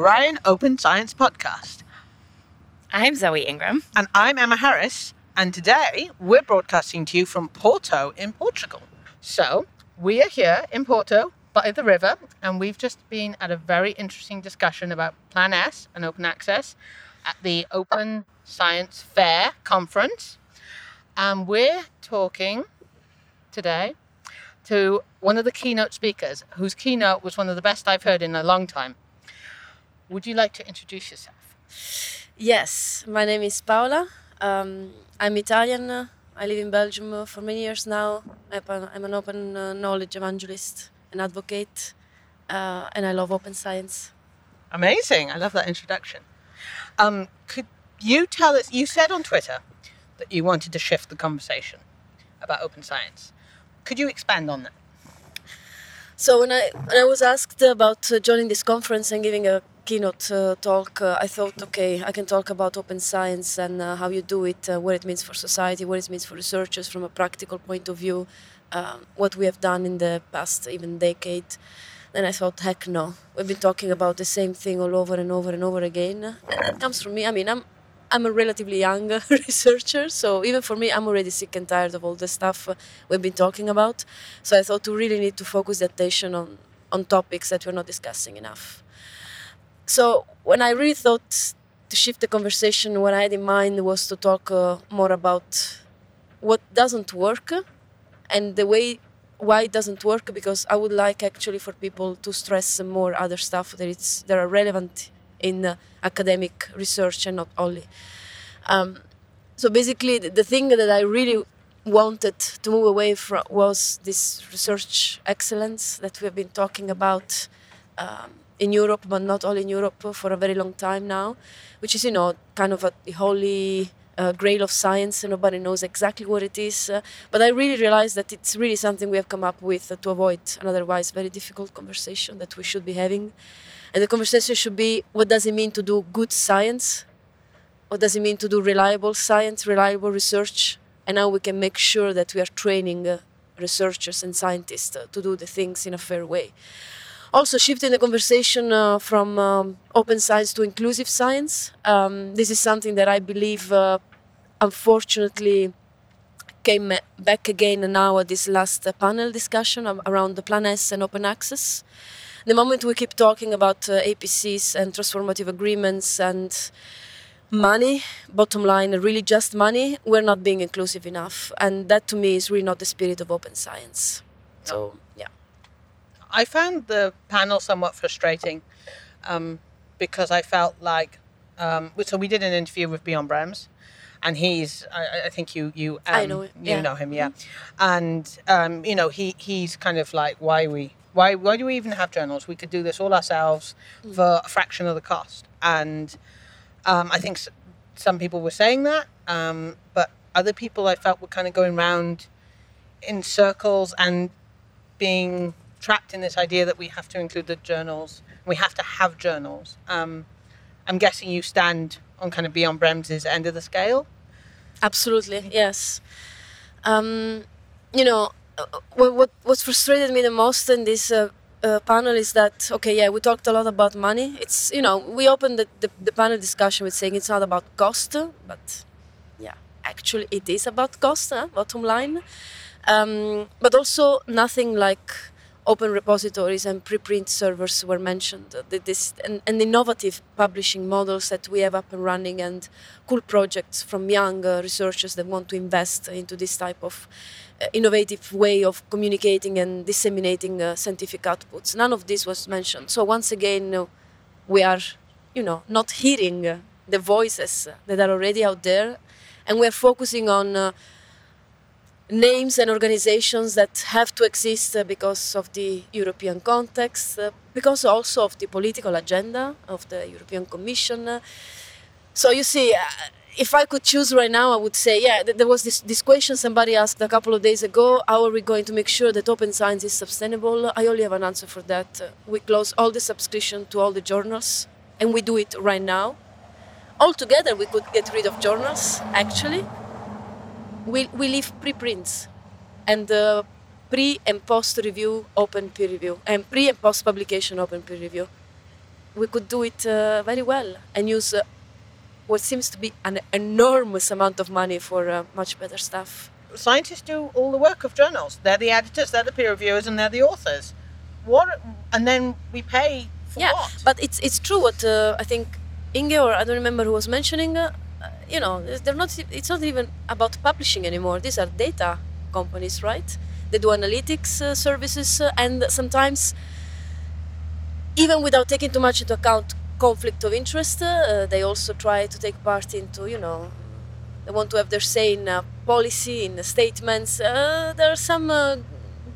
Orion Open Science Podcast. I'm Zoe Ingram. And I'm Emma Harris. And today we're broadcasting to you from Porto in Portugal. So we are here in Porto by the river, and we've just been at a very interesting discussion about Plan S and open access at the Open Science Fair conference. And we're talking today to one of the keynote speakers, whose keynote was one of the best I've heard in a long time. Would you like to introduce yourself? Yes, my name is Paola. Um, I'm Italian. I live in Belgium for many years now. I'm an open uh, knowledge evangelist and advocate, uh, and I love open science. Amazing. I love that introduction. Um, could you tell us? You said on Twitter that you wanted to shift the conversation about open science. Could you expand on that? So when I when I was asked about uh, joining this conference and giving a keynote uh, talk, uh, I thought, okay, I can talk about open science and uh, how you do it, uh, what it means for society, what it means for researchers from a practical point of view, um, what we have done in the past even decade. Then I thought, heck no, we've been talking about the same thing all over and over and over again. And it comes from me. I mean, I'm I'm a relatively young researcher, so even for me, I'm already sick and tired of all the stuff we've been talking about. So I thought we really need to focus the attention on, on topics that we're not discussing enough. So when I really thought to shift the conversation, what I had in mind was to talk uh, more about what doesn't work and the way why it doesn't work because I would like actually for people to stress more other stuff that it's that are relevant in uh, academic research and not only. Um, so basically, the, thing that I really wanted to move away from was this research excellence that we have been talking about um, in Europe, but not only in Europe for a very long time now, which is, you know, kind of a, holy uh, grail of science and nobody knows exactly what it is. Uh, but I really realized that it's really something we have come up with uh, to avoid an otherwise very difficult conversation that we should be having. And the conversation should be what does it mean to do good science? What does it mean to do reliable science, reliable research? And how we can make sure that we are training uh, researchers and scientists uh, to do the things in a fair way. Also, shifting the conversation uh, from um, open science to inclusive science. Um, this is something that I believe, uh, unfortunately, came back again now at this last uh, panel discussion around the Plan S and open access the moment we keep talking about uh, APCs and transformative agreements and money, bottom line, really just money, we're not being inclusive enough. And that to me is really not the spirit of open science. So. I found the panel somewhat frustrating um, because I felt like, um, so we did an interview with Bjorn Brembs. And he's, I, I think you, you, um, I know, you yeah. know him, yeah. And um, you know, he, he's kind of like, why we why, why do we even have journals? We could do this all ourselves mm. for a fraction of the cost. And um, I think s- some people were saying that, um, but other people I felt were kind of going around in circles and being trapped in this idea that we have to include the journals, we have to have journals. Um, I'm guessing you stand on kind of Bjorn Brembs's end of the scale. Absolutely, yes. Um, you know, what, what what frustrated me the most in this uh, uh, panel is that okay, yeah, we talked a lot about money. It's you know we opened the, the, the panel discussion with saying it's not about cost, but yeah, actually it is about cost, huh? bottom line. Um, but also nothing like open repositories and preprint servers were mentioned. This and, and, innovative publishing models that we have up and running, and cool projects from young uh, researchers that want to invest into this type of uh, innovative way of communicating and disseminating uh, scientific outputs. None of this was mentioned. So once again, uh, we are, you know, not hearing uh, the voices that are already out there, and we are focusing on uh, names and organizations that have to exist uh, because of the European context, because also of the political agenda of the European Commission. so you see if I could choose right now, I would say, yeah, there was this, this question somebody asked a couple of days ago how are we going to make sure that open science is sustainable? I only have an answer for that. Uh, we close all the subscription to all the journals, and we do it right now. Altogether, we could get rid of journals, actually. We, we leave preprints and uh, pre and post review open peer review, and pre and post publication open peer review. we could do it uh, very well and use uh, what seems to be an enormous amount of money for uh, much better stuff. Scientists do all the work of journals. They're the editors, they're the peer reviewers, and they're the authors. What? And then we pay for yeah, what? but it's it's true what uh, I think Inge or I don't remember who was mentioning. Uh, you know, they're not. It's not even about publishing anymore. These are data companies, right? They do analytics uh, services, uh, and sometimes, even without taking too much into account conflict of interest, uh, they also try to take part into, you know, they want to have their say in uh, policy, in the statements. Uh, there are some uh,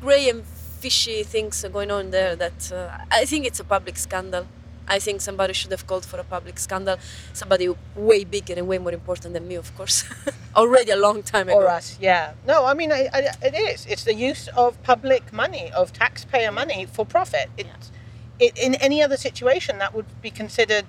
grey and fishy things going on there that I think it's a public scandal. I think somebody should have called for a public scandal. Somebody way bigger and way more important than me, of course. Already a long time ago. Or us, yeah. No, I mean, I, I, it is. It's the use of public money, of taxpayer money for profit. It's, yeah. it, in any other situation, that would be considered,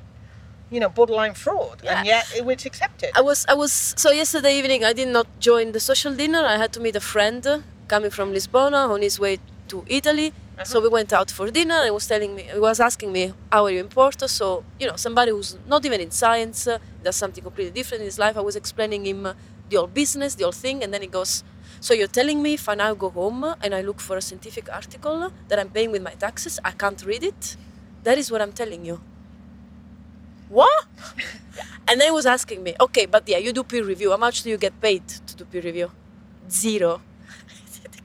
you know, borderline fraud, yeah. and yet it was accepted. I was, I was. So yesterday evening, I did not join the social dinner. I had to meet a friend coming from Lisbona on his way to Italy uh-huh. So we went out for dinner and he was telling me, he was asking me, how are you in Porto? So, you know, somebody who's not even in science, uh, does something completely different in his life. I was explaining him uh, the old business, the old thing, and then he goes, so you're telling me if I now go home and I look for a scientific article that I'm paying with my taxes, I can't read it? That is what I'm telling you. What? and then he was asking me, okay, but yeah, you do peer review. How much do you get paid to do peer review? Zero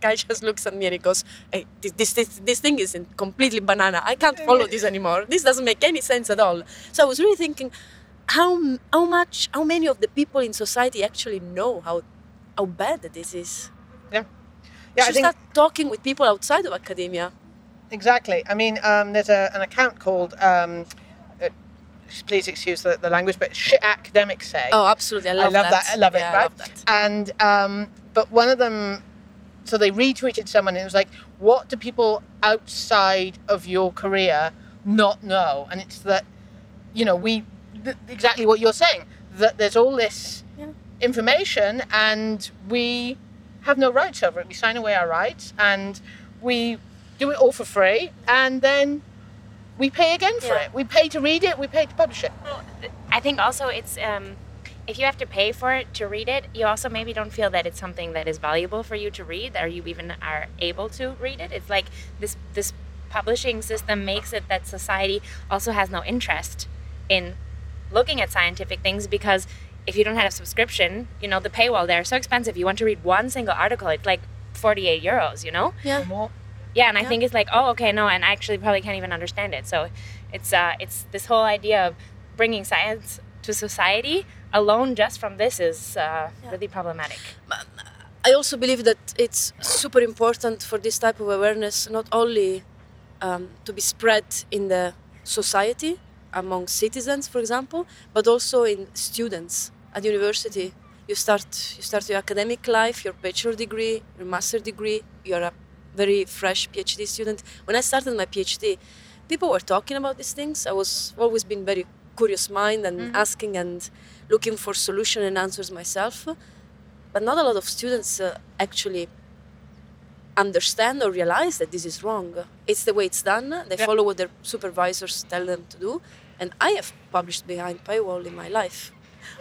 guy just looks at me and he goes, "Hey, this this this thing is completely banana. I can't follow this anymore. This doesn't make any sense at all." So I was really thinking, how how much, how many of the people in society actually know how how bad this is? Yeah, yeah. I think start talking with people outside of academia. Exactly. I mean, um, there's a, an account called. Um, uh, please excuse the, the, language, but shit academics say. Oh, absolutely! I love, that I love that. that. I love yeah, it. Right. Love that. and um, but one of them so they retweeted someone and it was like, what do people outside of your career not know? And it's that, you know, we, th- exactly what you're saying, that there's all this yeah. information and we have no rights over it. We sign away our rights and we do it all for free and then we pay again for yeah. it. We pay to read it, we pay to publish it. I think also it's, um, if you have to pay for it to read it, you also maybe don't feel that it's something that is valuable for you to read, or you even are able to read it. It's like this this publishing system makes it that society also has no interest in looking at scientific things because if you don't have a subscription, you know, the paywall there is so expensive. You want to read one single article, it's like 48 euros, you know? Yeah. Yeah, and I think it's like, oh, okay, no, and I actually probably can't even understand it. So it's uh, it's this whole idea of bringing science to society alone just from this is uh, yeah. really problematic. I also believe that it's super important for this type of awareness not only um, to be spread in the society among citizens, for example, but also in students at university. You start you start your academic life, your bachelor degree, your master degree. You're a very fresh PhD student. When I started my PhD, people were talking about these things. I was always been very curious mind and mm-hmm. asking and looking for solution and answers myself. But not a lot of students uh, actually understand or realize that this is wrong. It's the way it's done. They yeah. follow what their supervisors tell them to do. And i have published behind paywall in my life.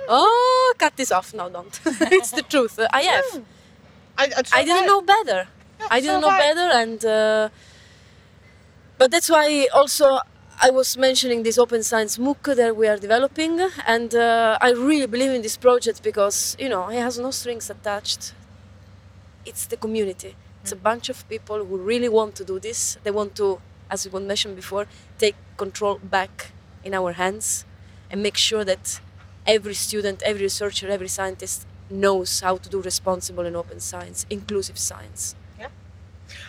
Oh cut this off. No don't. It's the truth. I have. Hmm. I, I, didn't know better. Yeah, i didn't so know better and uh, but that's why also I was mentioning this open science MOOC that we are developing, and uh, I really believe in this project because you know it has no strings attached. It's the community. It's a mm. bunch of people who really want to do this. They want to, as we mentioned before, take control back in our hands and make sure that every student, every researcher, every scientist knows how to do responsible and open science, inclusive science.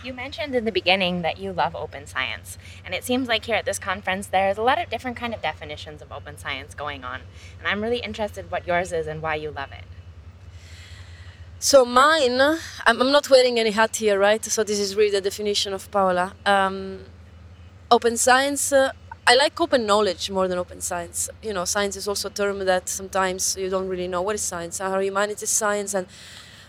You mentioned in the beginning that you love open science, and it seems like here at this conference there's a lot of different kind of definitions of open science going on, and I'm really interested what yours is and why you love it. So mine, I'm, not wearing any hat here, right? So this is really the definition of Paola. Um, open science. Uh, I like open knowledge more than open science. You know, science is also a term that sometimes you don't really know what is science. Are humanities science and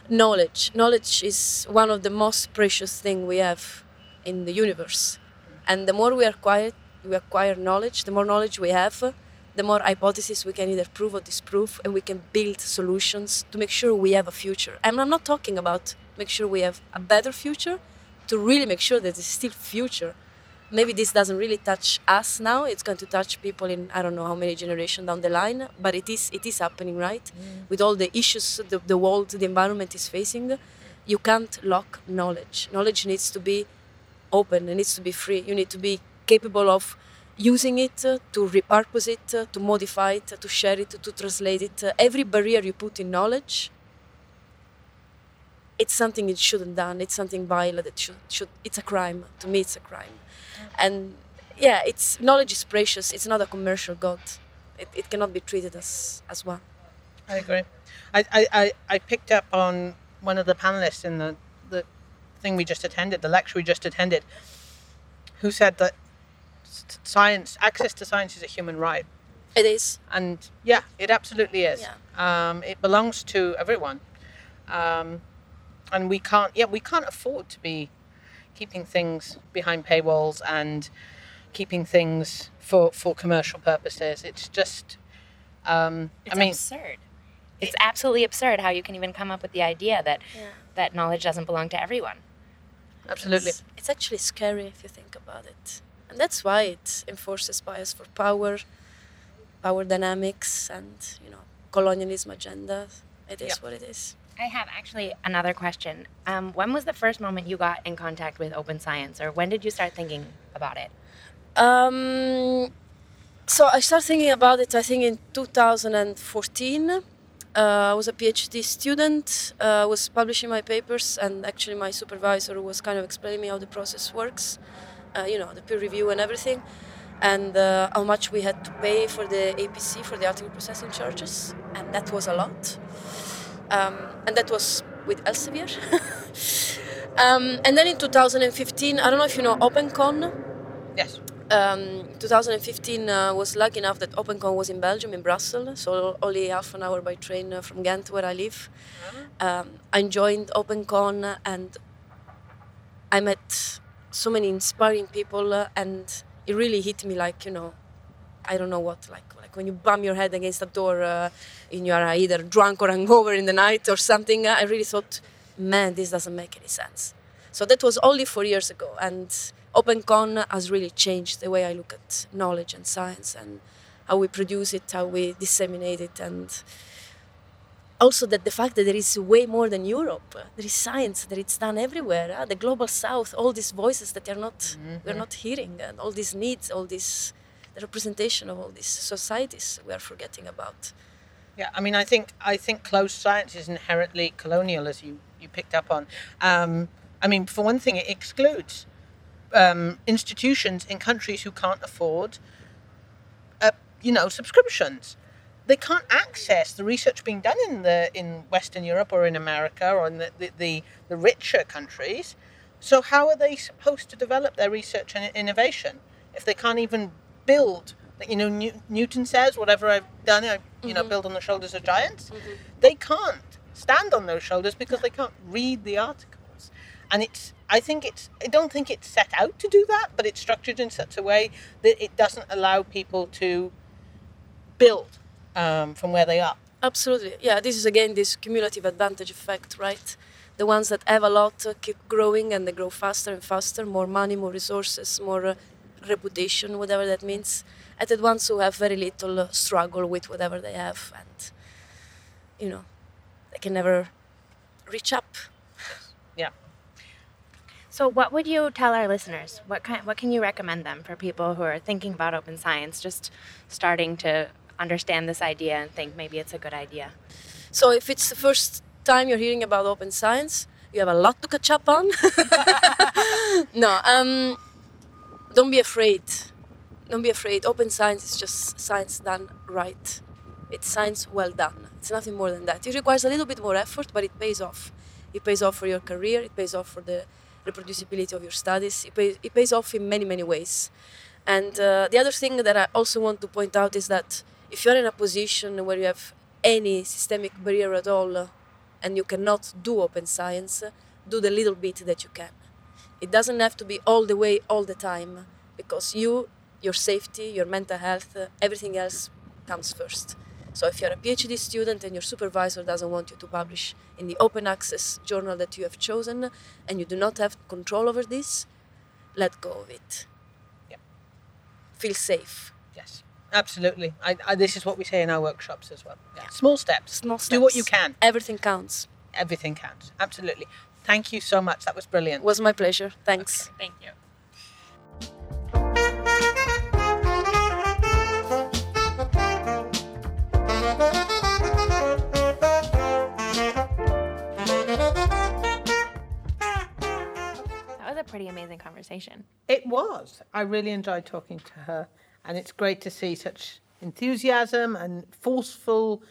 knowledge. Knowledge is one of the most precious thing we have in the universe. And the more we acquire we acquire knowledge. The more knowledge we have, the more hypotheses we can either prove or disprove, and we can build solutions to make sure we have a future. And I'm not talking about make sure we have a better future, to really make sure that there's still future. Maybe this doesn't really touch us now. It's going to touch people in I don't know how many generations down the line, but it is it is happening, right? Mm. With all the issues the, the world, the environment is facing, you can't lock knowledge. Knowledge needs to be open. It needs to be free. You need to be capable of using it, uh, to repurpose it, uh, to modify it, to share it, to translate it. Uh, every barrier you put in knowledge, it's something it shouldn't done. It's something violent. It should, should. It's a crime. To me, it's a crime. And yeah, it's knowledge is precious. It's not a commercial good. It, it cannot be treated as as one. I agree. I, I, I picked up on one of the panelists in the, the thing we just attended, the lecture we just attended, who said that science, access to science is a human right. It is. And yeah, it absolutely is. Yeah. Um, it belongs to everyone. Um, and we can't, yeah, we can't afford to be keeping things behind paywalls and keeping things for, for commercial purposes. It's just, um, it's I mean, absurd. It's absolutely absurd how you can even come up with the idea that yeah. that knowledge doesn't belong to everyone. Absolutely. It's, it's actually scary if you think about it. And that's why it enforces bias for power, power dynamics, and you know colonialism agenda. It is yeah. what it is. I have actually another question. Um, when was the first moment you got in contact with open science, or when did you start thinking about it? Um, so I started thinking about it, I think, in 2014. Uh, I was a PhD student, uh, was publishing my papers, and actually my supervisor was kind of explaining me how the process works uh, you know, the peer review and everything, and uh, how much we had to pay for the APC for the article processing charges, and that was a lot. Um, and that was with Elsevier. um, and then in 2015, I don't know if you know OpenCon. Yes. Um, 2015 uh, was lucky enough that OpenCon was in Belgium, in Brussels, so only half an hour by train uh, from Ghent, where I live. Mm-hmm. Um, I joined OpenCon and I met so many inspiring people, uh, and it really hit me like you know, I don't know what like like when you bump your head against a door uh, and you are either drunk or hungover in the night or something. I really thought, man, this doesn't make any sense. So that was only four years ago, and OpenCon has really changed the way I look at knowledge and science and how we produce it, how we disseminate it, and also that the fact that there is way more than Europe. There is science that it's done everywhere. Uh, the global south, all these voices that are not mm-hmm. we're not hearing, and all these needs, all this the representation of all these societies we are forgetting about. Yeah, I mean, I think I think closed science is inherently colonial, as you you picked up on. Um, I mean, for one thing, it excludes um, institutions in countries who can't afford, uh, you know, subscriptions they can't access the research being done in the in Western Europe or in America or in the, the, the, the richer countries. So how are they supposed to develop their research and innovation if they can't even build? You know, New- Newton says, "Whatever I've done, I you mm-hmm. know build on the shoulders of giants." Mm-hmm. They can't stand on those shoulders because they can't read the articles, and it's. I think it's. I don't think it's set out to do that, but it's structured in such a way that it doesn't allow people to build um, from where they are. Absolutely. Yeah, this is again this cumulative advantage effect, right? The ones that have a lot uh, keep growing and they grow faster and faster, more money, more resources, more uh, reputation, whatever that means. And the ones who have very little struggle with whatever they have and, you know, they can never reach up. Yeah. So, what would you tell our listeners? What kind, what can you recommend them for people who are thinking about open science, just starting to understand this idea and think maybe it's a good idea. So if it's the first time you're hearing about open science, you have a lot to catch up on. no, um, don't be afraid. Don't be afraid. Open science is just science done right. It's science well done. It's nothing more than that. It requires a little bit more effort, but it pays off. It pays off for your career. It pays off for the reproducibility of your studies. It pays, it pays off in many, many ways. And uh, the other thing that I also want to point out is that if you're in a position where you have any systemic barrier at all and you cannot do open science, do the little bit that you can. It doesn't have to be all the way all the time because you your safety, your mental health, uh, everything else comes first. So if you're a PhD student and your supervisor doesn't want you to publish in the open access journal that you have chosen and you do not have control over this, let go of it. Yeah. Feel safe. Yes, absolutely. I, I, this is what we say in our workshops as well. Yeah. Small steps. Small steps. Do what you can. Everything counts. Everything counts. Absolutely. Thank you so much. That was brilliant. It was my pleasure. Thanks. Thank you. That was a pretty amazing conversation. It was. I really enjoyed talking to her, and it's great to see such enthusiasm and forceful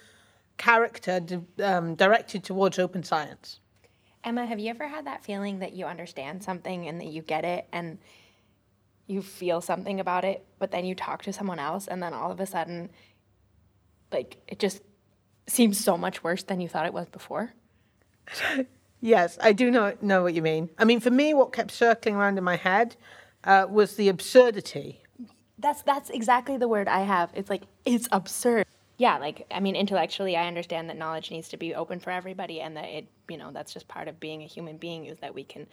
character di- um, directed towards open science. Emma, have you ever had that feeling that you understand something and that you get it and you feel something about it, but then you talk to someone else and then all of a sudden, like, it just seems so much worse than you thought it was before? Yes, I do know know what you mean. I mean, for me, what kept circling around in my head uh, was the absurdity. That's that's exactly the word I have. It's like it's absurd. Yeah, like I mean intellectually I understand that knowledge needs to be open for everybody and that it, you know, that's just part of being a human being is that we can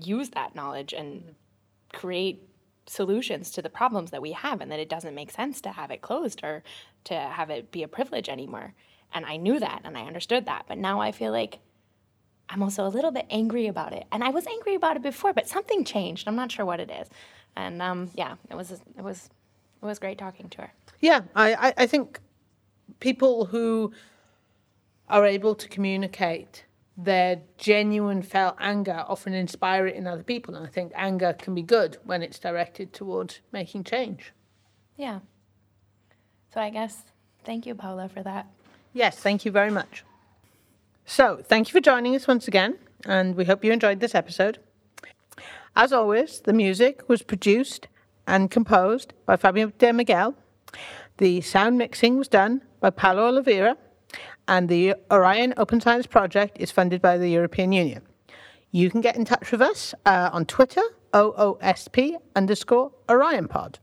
use that knowledge and create solutions to the problems that we have and that it doesn't make sense to have it closed or to have it be a privilege anymore. And I knew that and I understood that, but now I feel like I'm also a little bit angry about it. And I was angry about it before, but something changed. I'm not sure what it is. And um, yeah, it was it was it was great talking to her. Yeah, I, I, I think people who are able to communicate their genuine felt anger often inspire it in other people. And I think anger can be good when it's directed towards making change. Yeah. So I guess thank you, Paola, for that. Yes, thank you very much. So, thank you for joining us once again, and we hope you enjoyed this episode. As always, the music was produced and composed by Fabio De Miguel. The sound mixing was done by Paolo Oliveira, and the Orion Open Science Project is funded by the European Union. You can get in touch with us uh, on Twitter, OOSP underscore OrionPod.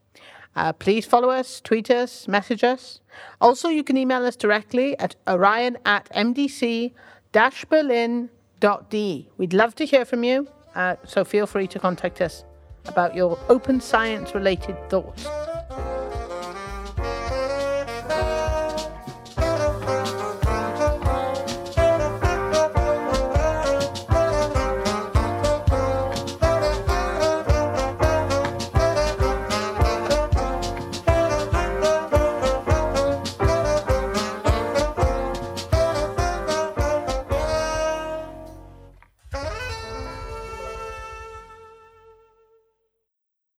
Uh, please follow us, tweet us, message us. Also, you can email us directly at orion at mdc berlin.de. We'd love to hear from you, uh, so feel free to contact us about your open science related thoughts.